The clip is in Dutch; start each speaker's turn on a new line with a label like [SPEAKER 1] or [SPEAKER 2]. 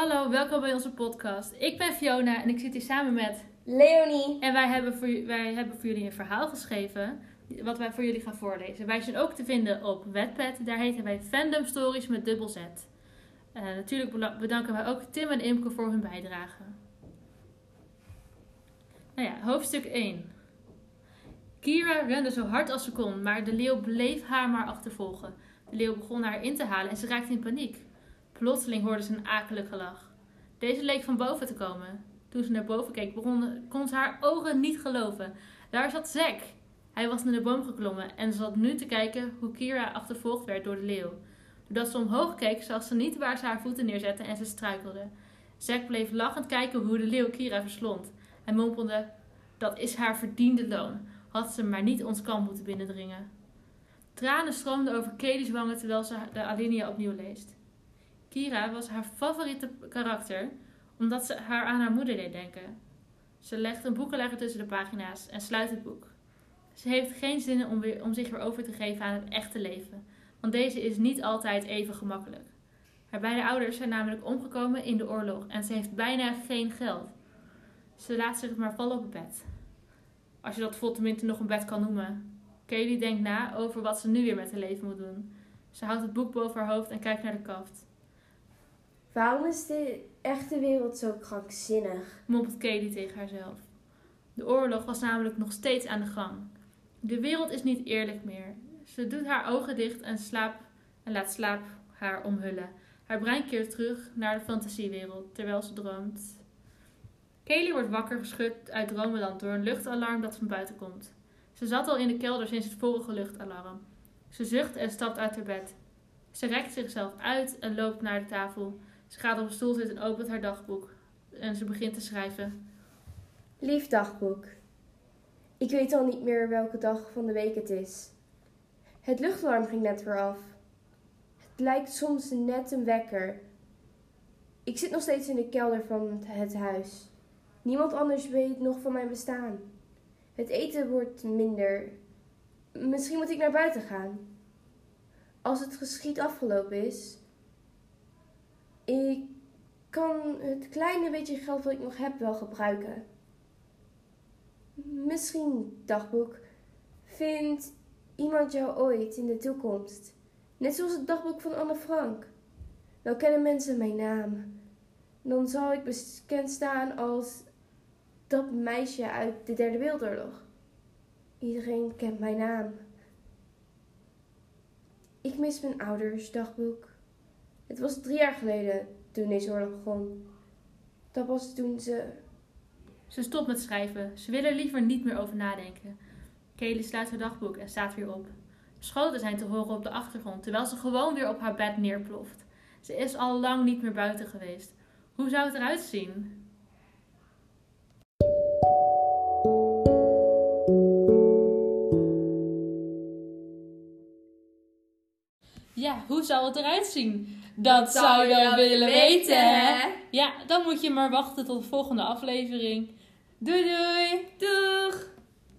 [SPEAKER 1] Hallo, welkom bij onze podcast. Ik ben Fiona en ik zit hier samen met.
[SPEAKER 2] Leonie.
[SPEAKER 1] En wij hebben voor, wij hebben voor jullie een verhaal geschreven. Wat wij voor jullie gaan voorlezen. Wij zijn ook te vinden op Wattpad. Daar heten wij Fandom Stories met dubbel Z. Eh, natuurlijk bedanken wij ook Tim en Imke voor hun bijdrage. Nou ja, hoofdstuk 1. Kira rende zo hard als ze kon, maar de leeuw bleef haar maar achtervolgen. De leeuw begon haar in te halen en ze raakte in paniek. Plotseling hoorde ze een akelig gelach. Deze leek van boven te komen. Toen ze naar boven keek, kon ze haar ogen niet geloven. Daar zat Zack. Hij was naar de boom geklommen en zat nu te kijken hoe Kira achtervolgd werd door de leeuw. Doordat ze omhoog keek, zag ze niet waar ze haar voeten neerzette en ze struikelde. Zack bleef lachend kijken hoe de leeuw Kira verslond. Hij mompelde: Dat is haar verdiende loon. Had ze maar niet ons kamp moeten binnendringen. Tranen stroomden over Kelly's wangen terwijl ze de alinea opnieuw leest. Kira was haar favoriete karakter omdat ze haar aan haar moeder deed denken. Ze legt een boekenlegger tussen de pagina's en sluit het boek. Ze heeft geen zin om, weer, om zich weer over te geven aan het echte leven, want deze is niet altijd even gemakkelijk. Haar beide ouders zijn namelijk omgekomen in de oorlog en ze heeft bijna geen geld. Ze laat zich maar vallen op het bed. Als je dat vol tenminste nog een bed kan noemen. Kaylee denkt na over wat ze nu weer met haar leven moet doen. Ze houdt het boek boven haar hoofd en kijkt naar de kaft.
[SPEAKER 2] Waarom is de echte wereld zo krankzinnig?
[SPEAKER 1] mompelt Katie tegen haarzelf. De oorlog was namelijk nog steeds aan de gang. De wereld is niet eerlijk meer. Ze doet haar ogen dicht en, slaap, en laat slaap haar omhullen. Haar brein keert terug naar de fantasiewereld terwijl ze droomt. Kaylee wordt wakker geschud uit dromenland door een luchtalarm dat van buiten komt. Ze zat al in de kelder sinds het vorige luchtalarm. Ze zucht en stapt uit haar bed. Ze rekt zichzelf uit en loopt naar de tafel. Ze gaat op een stoel zitten en opent haar dagboek. En ze begint te schrijven.
[SPEAKER 2] Lief dagboek. Ik weet al niet meer welke dag van de week het is. Het luchtalarm ging net weer af. Het lijkt soms net een wekker. Ik zit nog steeds in de kelder van het huis. Niemand anders weet nog van mijn bestaan. Het eten wordt minder. Misschien moet ik naar buiten gaan. Als het geschiet afgelopen is. Kan het kleine beetje geld wat ik nog heb wel gebruiken. Misschien, dagboek, vindt iemand jou ooit in de toekomst. Net zoals het dagboek van Anne Frank. Dan kennen mensen mijn naam. Dan zal ik bekend staan als dat meisje uit de Derde Wereldoorlog. Iedereen kent mijn naam. Ik mis mijn ouders, dagboek. Het was drie jaar geleden toen deze oorlog begon. Dat was toen ze
[SPEAKER 1] Ze stopt met schrijven. Ze wil er liever niet meer over nadenken. Kaylee sluit haar dagboek en staat weer op. Schoten zijn te horen op de achtergrond, terwijl ze gewoon weer op haar bed neerploft. Ze is al lang niet meer buiten geweest. Hoe zou het eruit zien? Ja, hoe zou het eruit zien? Dat zou je wel willen weten, hè? Ja, dan moet je maar wachten tot de volgende aflevering. Doei doei!
[SPEAKER 2] Doeg!